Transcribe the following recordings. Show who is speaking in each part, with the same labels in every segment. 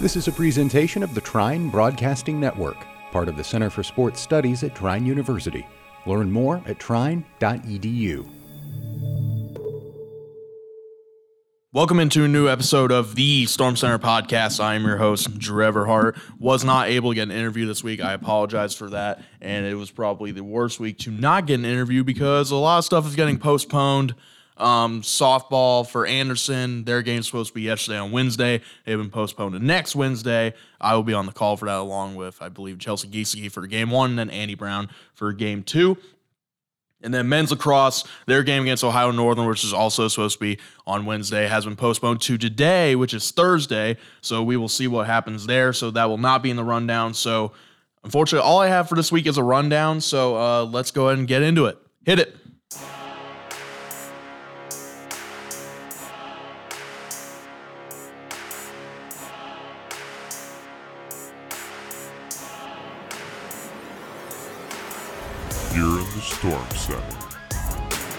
Speaker 1: This is a presentation of the Trine Broadcasting Network, part of the Center for Sports Studies at Trine University. Learn more at trine.edu.
Speaker 2: Welcome into a new episode of the Storm Center podcast. I am your host, Drew Everhart. Was not able to get an interview this week. I apologize for that. And it was probably the worst week to not get an interview because a lot of stuff is getting postponed. Um, softball for Anderson, their game's supposed to be yesterday on Wednesday. They've been postponed to next Wednesday. I will be on the call for that, along with, I believe, Chelsea Giesecke for game one, and then Andy Brown for game two. And then men's lacrosse, their game against Ohio Northern, which is also supposed to be on Wednesday, has been postponed to today, which is Thursday. So we will see what happens there. So that will not be in the rundown. So unfortunately, all I have for this week is a rundown. So uh, let's go ahead and get into it. Hit it.
Speaker 3: You're in the Storm Center.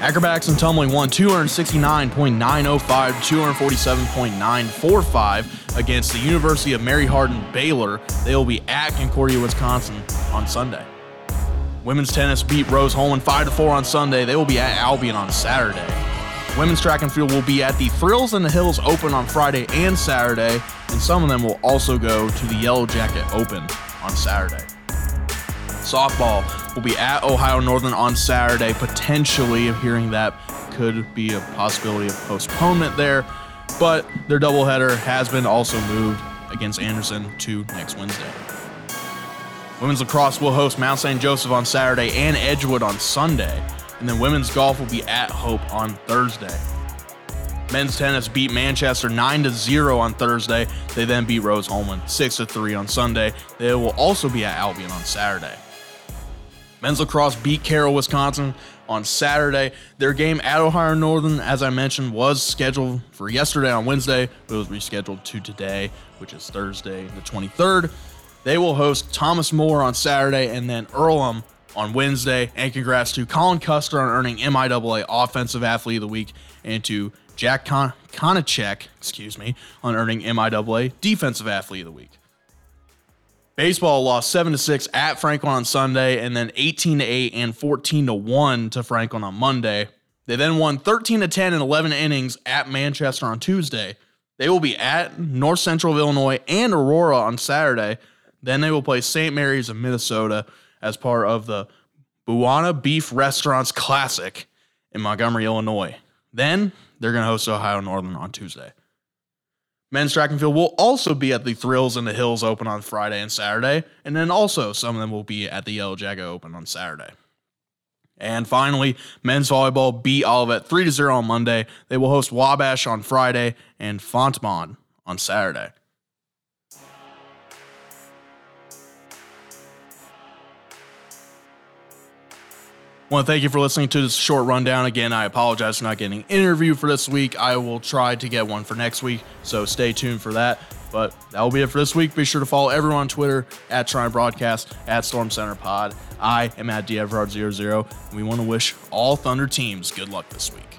Speaker 2: Acrobatics and tumbling won 269.905, 247.945 against the University of Mary Hardin Baylor. They will be at Concordia, Wisconsin on Sunday. Women's tennis beat Rose-Hulman 5 4 on Sunday. They will be at Albion on Saturday. Women's track and field will be at the Thrills in the Hills Open on Friday and Saturday, and some of them will also go to the Yellow Jacket Open on Saturday. Softball will be at Ohio Northern on Saturday. Potentially, hearing that could be a possibility of postponement there, but their doubleheader has been also moved against Anderson to next Wednesday. Women's lacrosse will host Mount St. Joseph on Saturday and Edgewood on Sunday, and then women's golf will be at Hope on Thursday. Men's tennis beat Manchester 9 0 on Thursday. They then beat Rose-Hulman 6 3 on Sunday. They will also be at Albion on Saturday. Men's lacrosse beat Carroll, Wisconsin on Saturday. Their game at Ohio Northern, as I mentioned, was scheduled for yesterday on Wednesday, but it was rescheduled to today, which is Thursday, the 23rd. They will host Thomas More on Saturday and then Earlham on Wednesday. And congrats to Colin Custer on earning MIAA Offensive Athlete of the Week and to Jack Kon- excuse me, on earning MIAA Defensive Athlete of the Week. Baseball lost 7 to 6 at Franklin on Sunday and then 18 to 8 and 14 to 1 to Franklin on Monday. They then won 13 to 10 in 11 innings at Manchester on Tuesday. They will be at North Central of Illinois and Aurora on Saturday. Then they will play St. Mary's of Minnesota as part of the Buona Beef Restaurants Classic in Montgomery, Illinois. Then they're going to host Ohio Northern on Tuesday. Men's track and field will also be at the Thrills in the Hills Open on Friday and Saturday, and then also some of them will be at the Yellow Jacket Open on Saturday. And finally, men's volleyball beat Olivet 3 0 on Monday. They will host Wabash on Friday and Fontbonne on Saturday. I want to thank you for listening to this short rundown. Again, I apologize for not getting an interview for this week. I will try to get one for next week, so stay tuned for that. But that will be it for this week. Be sure to follow everyone on Twitter at Trine Broadcast, at Storm Center Pod. I am at DeVrard00, and we want to wish all Thunder teams good luck this week.